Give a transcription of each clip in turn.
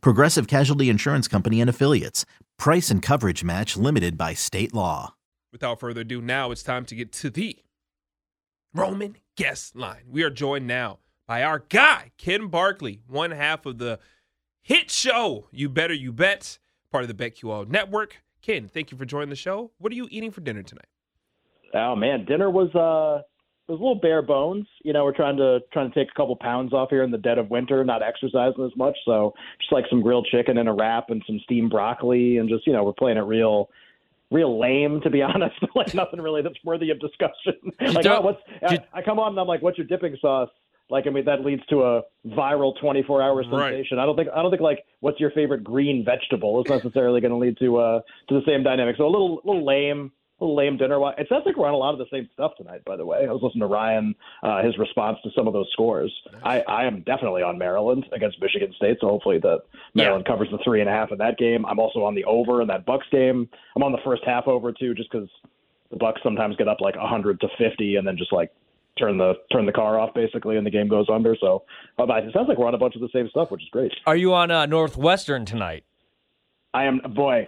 Progressive Casualty Insurance Company and Affiliates. Price and coverage match limited by state law. Without further ado, now it's time to get to the Roman guest line. We are joined now by our guy, Ken Barkley, one half of the hit show, You Better You Bet, part of the BetQL network. Ken, thank you for joining the show. What are you eating for dinner tonight? Oh man, dinner was uh it was a little bare bones. You know, we're trying to trying to take a couple pounds off here in the dead of winter, not exercising as much. So just like some grilled chicken and a wrap and some steamed broccoli and just, you know, we're playing it real real lame to be honest. like nothing really that's worthy of discussion. like oh, what's I, I come on and I'm like, what's your dipping sauce? Like I mean that leads to a viral 24 hour sensation. Right. I don't think I don't think like what's your favorite green vegetable is necessarily going to lead to uh to the same dynamic. So a little little lame lame dinner. It sounds like we're on a lot of the same stuff tonight. By the way, I was listening to Ryan, uh, his response to some of those scores. I, I am definitely on Maryland against Michigan State, so hopefully the Maryland yeah. covers the three and a half in that game. I'm also on the over in that Bucks game. I'm on the first half over too, just because the Bucks sometimes get up like 100 to 50 and then just like turn the turn the car off basically and the game goes under. So uh, it sounds like we're on a bunch of the same stuff, which is great. Are you on uh, Northwestern tonight? I am. Boy,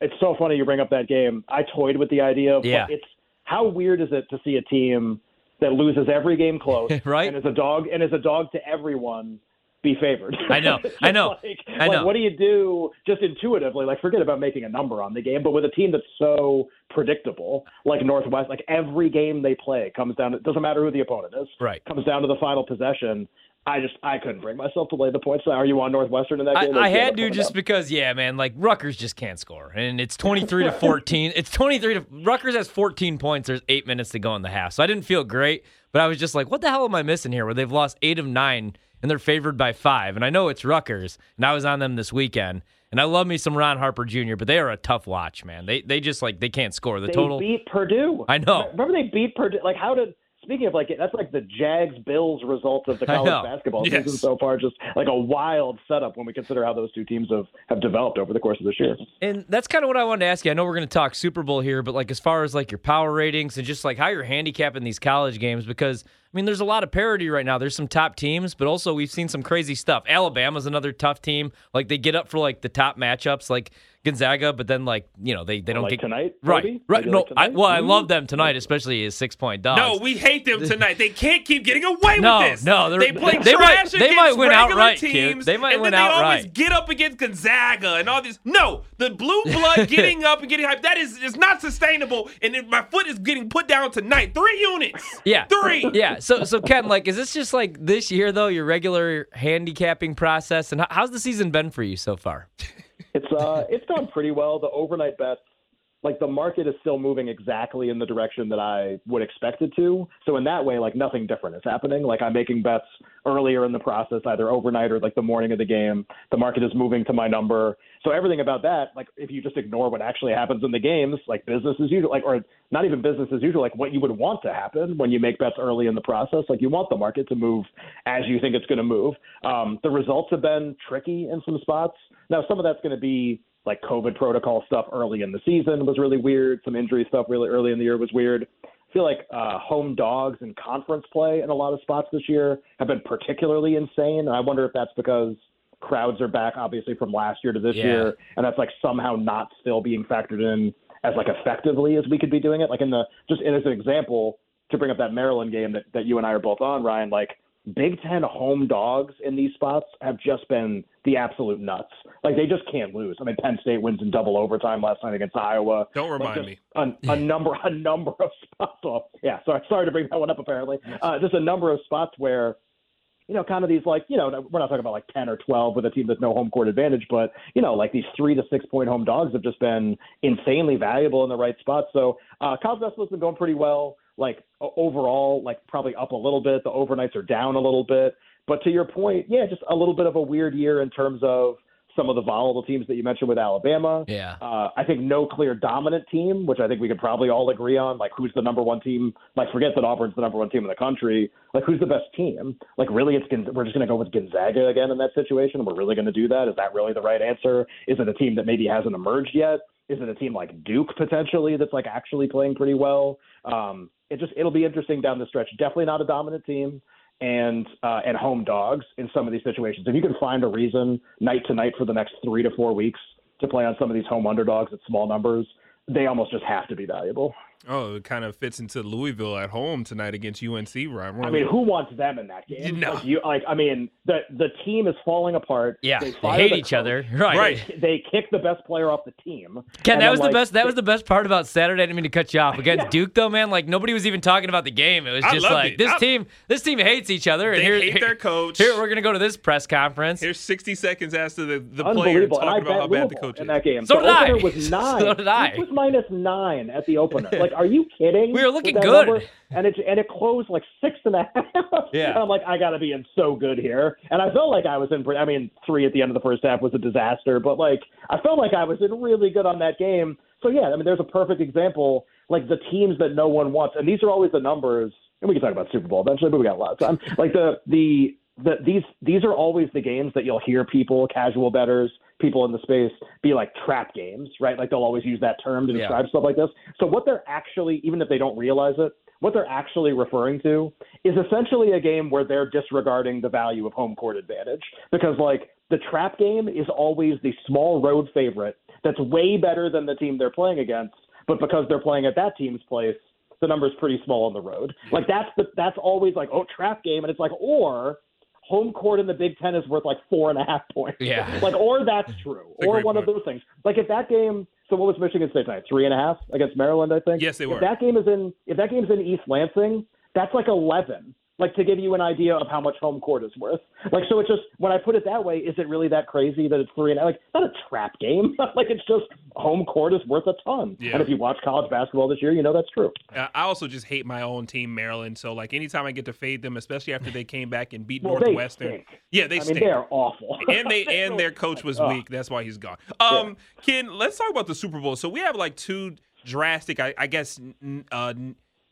it's so funny you bring up that game. I toyed with the idea of yeah. it's how weird is it to see a team that loses every game close, right? And as a dog and as a dog to everyone be favored. I know. I know. like, I know. Like, what do you do just intuitively? Like, forget about making a number on the game, but with a team that's so predictable, like Northwest, like every game they play comes down. It doesn't matter who the opponent is. Right. Comes down to the final possession. I just I couldn't bring myself to lay the points. Are you on Northwestern in that game? I, I had to just because yeah, man. Like Rutgers just can't score, and it's twenty three to fourteen. It's twenty three to Rutgers has fourteen points. There's eight minutes to go in the half, so I didn't feel great. But I was just like, what the hell am I missing here? Where they've lost eight of nine and they're favored by five, and I know it's Rutgers, and I was on them this weekend. And I love me some Ron Harper Jr., but they are a tough watch, man. They they just like they can't score. The they total beat Purdue. I know. Remember they beat Purdue. Like how did speaking of like that's like the Jags Bills result of the college basketball yes. season so far. Just like a wild setup when we consider how those two teams have have developed over the course of this year. And that's kind of what I wanted to ask you. I know we're going to talk Super Bowl here, but like as far as like your power ratings and just like how you're handicapping these college games because. I mean, there's a lot of parity right now. There's some top teams, but also we've seen some crazy stuff. Alabama's another tough team. Like they get up for like the top matchups. Like Gonzaga, but then like you know they, they don't like get tonight. Right, maybe? right. Maybe no, like I, well, I love them tonight, especially as six point dogs. No, we hate them tonight. They can't keep getting away No, with this. no, they're- they play they might- trash they might win regular outright, kid. They might and win then they always get up against Gonzaga and all this. No, the blue blood getting up and getting hyped. That is is not sustainable. And if my foot is getting put down tonight. Three units. Yeah, three. Yeah. So, so Ken, like, is this just like this year though, your regular handicapping process, and how's the season been for you so far? It's uh it's done pretty well. The overnight bets, like the market is still moving exactly in the direction that I would expect it to. So in that way, like nothing different is happening. Like I'm making bets earlier in the process, either overnight or like the morning of the game. The market is moving to my number. So everything about that, like if you just ignore what actually happens in the games, like business as usual, like or not even business as usual, like what you would want to happen when you make bets early in the process. Like you want the market to move as you think it's going to move. Um, the results have been tricky in some spots. Now some of that's going to be like COVID protocol stuff early in the season was really weird. Some injury stuff really early in the year was weird. I feel like uh, home dogs and conference play in a lot of spots this year have been particularly insane. And I wonder if that's because crowds are back, obviously, from last year to this Yeah. year, and that's like somehow not still being factored in as like effectively as we could be doing it. Like in the just as an example to bring up that Maryland game that, that you and I are both on, Ryan. Like Big Ten home dogs in these spots have just been the absolute nuts. Like they just can't lose. I mean, Penn State wins in double overtime last night against Iowa. Don't remind just me. A, a number, a number of spots. Well, yeah, sorry, sorry to bring that one up. Apparently, uh, just a number of spots where you know, kind of these like, you know, we're not talking about like 10 or 12 with a team with no home court advantage, but, you know, like these three to six point home dogs have just been insanely valuable in the right spots. So, uh, college basketball's been going pretty well. Like overall, like probably up a little bit. The overnights are down a little bit. But to your point, yeah, just a little bit of a weird year in terms of some of the volatile teams that you mentioned with Alabama. Yeah. Uh, I think no clear dominant team, which I think we could probably all agree on. Like, who's the number one team? Like, forget that Auburn's the number one team in the country. Like, who's the best team? Like, really, it's we're just going to go with Gonzaga again in that situation. We're really going to do that? Is that really the right answer? Is it a team that maybe hasn't emerged yet? Is it a team like Duke potentially that's like actually playing pretty well? Um, it just it'll be interesting down the stretch. Definitely not a dominant team and uh, and home dogs in some of these situations. If you can find a reason night to night for the next three to four weeks to play on some of these home underdogs at small numbers, they almost just have to be valuable. Oh, it kind of fits into Louisville at home tonight against UNC, right? I mean, who wants them in that game? No. Like, you, like I mean, the the team is falling apart. Yeah, they, they hate the each coach. other. Right. Right. They kick the best player off the team. Ken, that then, was the best. That was the best part about Saturday. I didn't mean to cut you off against Yeah. Duke, though, man. Like nobody was even talking about the game. It was just like it. this I- team. This team hates each other, and They here, hate here- their coach. Here we're gonna go to this press conference. Here's 60 seconds after the, the player Unbelievable. I talking about bet how bad the Louisville coach in is. that game. So the did I. was nine. So did I. It was minus nine at the opener. Like, are you kidding? We were looking good. number? And it and it closed like six and a half. Yeah. And I'm like, I got to be in so good here. And I felt like I was in. I mean, three at the end of the first half was a disaster, but like I felt like I was in really good on that game. So yeah, I mean, there's a perfect example. Like the teams that no one wants, and these are always the numbers. And we can talk about Super Bowl eventually, but we got a lot of time. Like the the the, these these are always the games that you'll hear people, casual betters, people in the space, be like trap games, right? Like they'll always use that term to Yeah. describe stuff like this. So what they're actually, even if they don't realize it, what they're actually referring to is essentially a game where they're disregarding the value of home court advantage because like the trap game is always the small road favorite that's way better than the team they're playing against, but because they're playing at that team's place, the number's pretty small on the road. Like that's the that's always like oh trap game, and it's like or home court in the Big Ten is worth like four and a half points. Yeah. like or that's true, a or one of those things. Like if that game. So what was Michigan State tonight? Three and a half against Maryland, I think. Yes, they were. If that game is in if that game's in East Lansing, that's like eleven. Like to give you an idea of how much home court is worth. Like so, it's just when I put it that way, is it really that crazy that it's three and like it's not a trap game? like it's just home court is worth a ton. Yeah. And if you watch college basketball this year, you know that's true. Uh, I also just hate my own team, Maryland. So like anytime I get to fade them, especially after they came back and beat Well, Northwestern, they yeah, they I mean, stink. they are awful. and they and their coach was weak. That's why he's gone. Um, Ken, let's talk about the Super Bowl. So we have like two drastic, I, I guess, uh,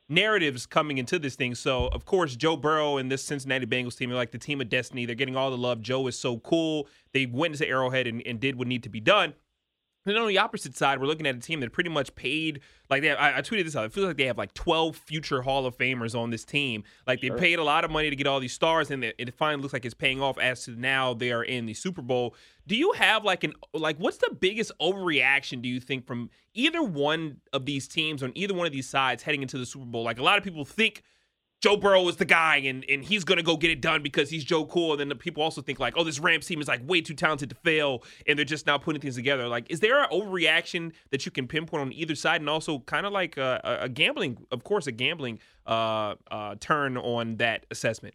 narratives coming into this thing. So of course, Joe Burrow and this Cincinnati Bengals team are like the team of destiny. They're getting all the love. Joe is so cool. They went into Arrowhead and, and did what needed to be done. And then on the opposite side, we're looking at a team that pretty much paid like they. Have, I, I tweeted this out. It feels like they have like twelve future Hall of Famers on this team. Like they paid a lot of money to get all these stars, and it finally looks like it's paying off. As to now, they are in the Super Bowl. Do you have like an like what's the biggest overreaction? Do you think from either one of these teams on either one of these sides heading into the Super Bowl? Like a lot of people think Joe Burrow is the guy and, and he's going to go get it done because he's Joe Cool. And then the people also think like, oh, this Rams team is like way too talented to fail and they're just now putting things together. Like, is there an overreaction that you can pinpoint on either side and also kind of like a, a- a gambling, of course, a gambling uh, uh, turn on that assessment?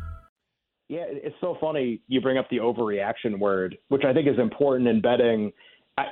Yeah, it's so funny you bring up the overreaction word, which I think is important in betting.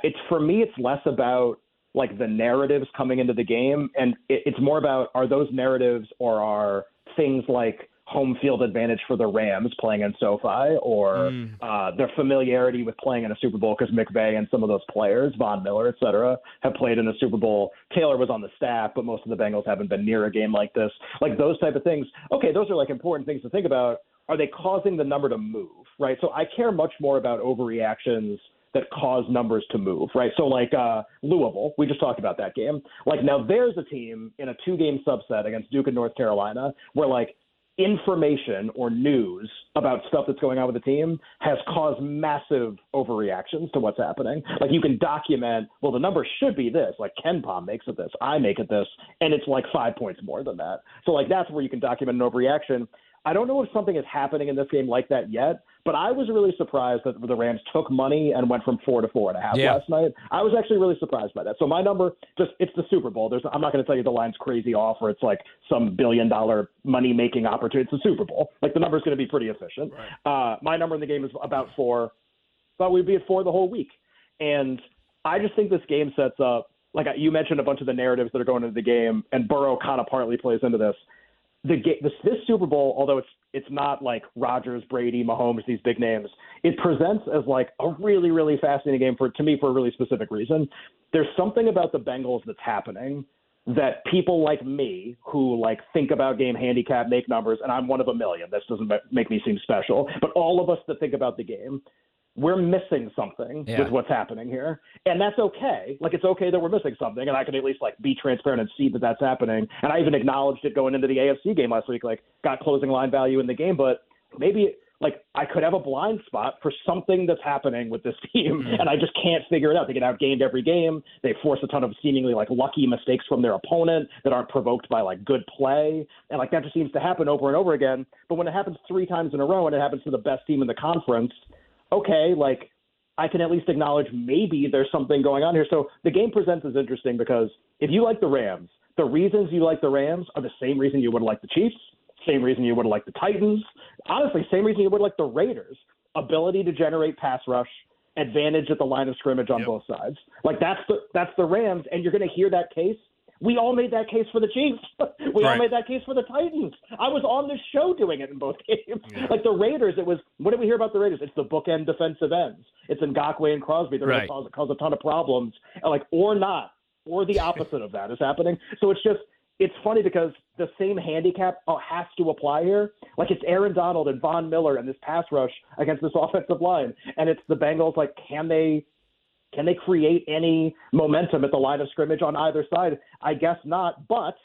It's for me, it's less about like the narratives coming into the game, and it's more about are those narratives or are things like home field advantage for the Rams playing in SoFi, or uh, their familiarity with playing in a Super Bowl because McVay and some of those players, Von Miller, et cetera, have played in a Super Bowl. Taylor was on the staff, but most of the Bengals haven't been near a game like this. Like those type of things. Okay, those are like important things to think about are they causing the number to move, right? So I care much more about overreactions that cause numbers to move, right? So like uh, Louisville, we just talked about that game. Like now there's a team in a two-game subset against Duke and North Carolina where like information or news about stuff that's going on with the team has caused massive overreactions to what's happening. Like you can document, well, the number should be this. Like KenPom makes it this, I make it this, and it's like five points more than that. So like that's where you can document an overreaction. I don't know if something is happening in this game like that yet, But I was really surprised that the Rams took money and went from four to four and a half Yeah. last night. I was actually really surprised by that. So my number, just it's the Super Bowl. There's, I'm not going to tell you the line's crazy off or it's like some billion dollar money making opportunity. It's the Super Bowl. Like the number's going to be pretty efficient. Uh, my number in the game is about four. Thought we'd be at four the whole week, and I just think this game sets up. Like you mentioned, a bunch of the narratives that are going into the game, and Burrow kind of partly plays into this the ga- this, this Super Bowl, although it's it's not like Rodgers, Brady, Mahomes, these big names, it presents as like a really really fascinating game for to me for a really specific reason. There's something about the Bengals that's happening that people like me who like think about game handicap make numbers, and I'm one of a million. This doesn't make me seem special, but all of us that think about the game we're missing something Yeah. with what's happening here. And that's okay. Like it's okay that we're missing something and i can at least like be transparent and see that that's happening. And i even acknowledged it going into the afc game last week like got closing line value in the game but maybe like i could have a blind spot for something that's happening with this team mm-hmm. and i just can't figure it out. They get outgained every game. They force a ton of seemingly like lucky mistakes from their opponent that aren't provoked by like good play. And like that just seems to happen over and over again. But when it happens three times in a row and it happens to the best team in the conference okay, like I can at least acknowledge maybe there's something going on here. So the game presents is interesting because if you like the Rams, the reasons you like the Rams are the same reason you would like the Chiefs, same reason you would like the Titans, honestly, same reason you would like the Raiders. Ability to generate pass rush, advantage at the line of scrimmage on Yep. both sides. Like that's the that's the Rams, and you're going to hear that case. We all made that case for the Chiefs. we all made that case for the Titans. I was on this show doing it in both games. Like the Raiders, it was. What did we hear about the Raiders? It's the bookend defensive ends. It's Ngakoue and Crosby. They're Right. going to cause, cause a ton of problems. And like or not, or the opposite of that is happening. So it's just it's funny because the same handicap uh, has to apply here. Like it's Aaron Donald and Von Miller and this pass rush against this offensive line, and it's the Bengals. Like, can they can they create any momentum at the line of scrimmage on either side? I guess not. But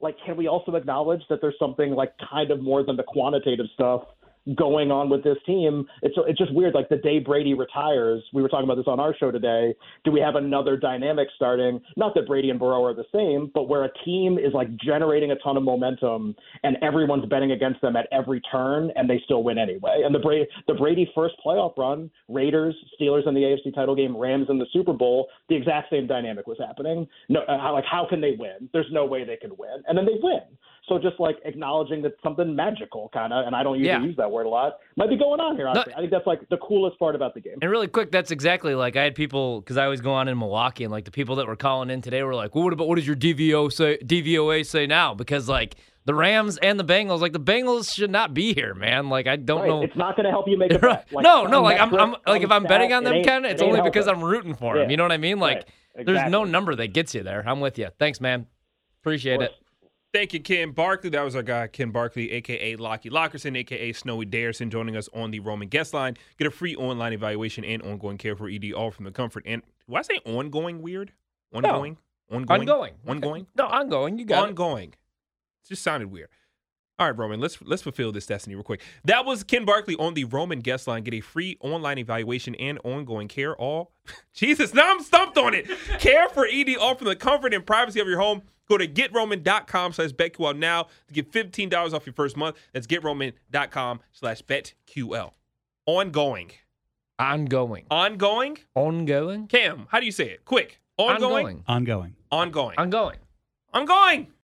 like, can we also acknowledge that there's something like kind of more than the quantitative stuff going on with this team? It's it's just weird. Like the day Brady retires, we were talking about this on our show today. Do we have another dynamic starting? Not that Brady and Burrow are the same, but where a team is like generating a ton of momentum and everyone's betting against them at every turn, and they still win anyway. And the Brady the Brady first playoff run, Raiders, Steelers in the AFC title game, Rams in the Super Bowl, the exact same dynamic was happening. No, uh, like how can they win? There's no way they can win, and then they win. So just like acknowledging that something magical, kind of, and I don't usually Yeah. use that word a lot, might be going on here. Honestly. I think that's like the coolest part about the game. And really quick, that's exactly like I had people because I always go on in Milwaukee, and like the people that were calling in today were like, well, "What about what does your DVO say? DVOA say now?" Because like the Rams and the Bengals, like the Bengals should not be here, man. Like I don't Right. know. It's not going to help you make a bet. Like, no, no, like I'm, I'm like if I'm betting on them, ain't- Ken, it's ain't only because. I'm rooting for them. Yeah. You know what I mean? Like Right. there's no number that gets you there. I'm with you. Thanks, man. Appreciate it. Thank you, Ken Barkley. That was our guy, Ken Barkley, aka Lockie Lockerson, aka Snowy Darrison, joining us on the Roman guest line. Get a free online evaluation and ongoing care for ED, all from the comfort and. Do I say ongoing weird? Ongoing? Ongoing? Ongoing. Ongoing? No, ongoing. You got it. ongoing. It just sounded weird. All right, Roman, let's let's fulfill this destiny real quick. That was Ken Barkley on the Roman guest line. Get a free online evaluation and ongoing care. All Jesus, now I'm stumped on it. care for ED, all from the comfort and privacy of your home. Go to getroman.com slash betql now to get $15 off your first month. That's getroman.com slash betql. Ongoing. Ongoing. Ongoing? Ongoing. Cam, how do you say it? Quick. Ongoing? Ongoing. Ongoing. Ongoing. Ongoing. Ongoing.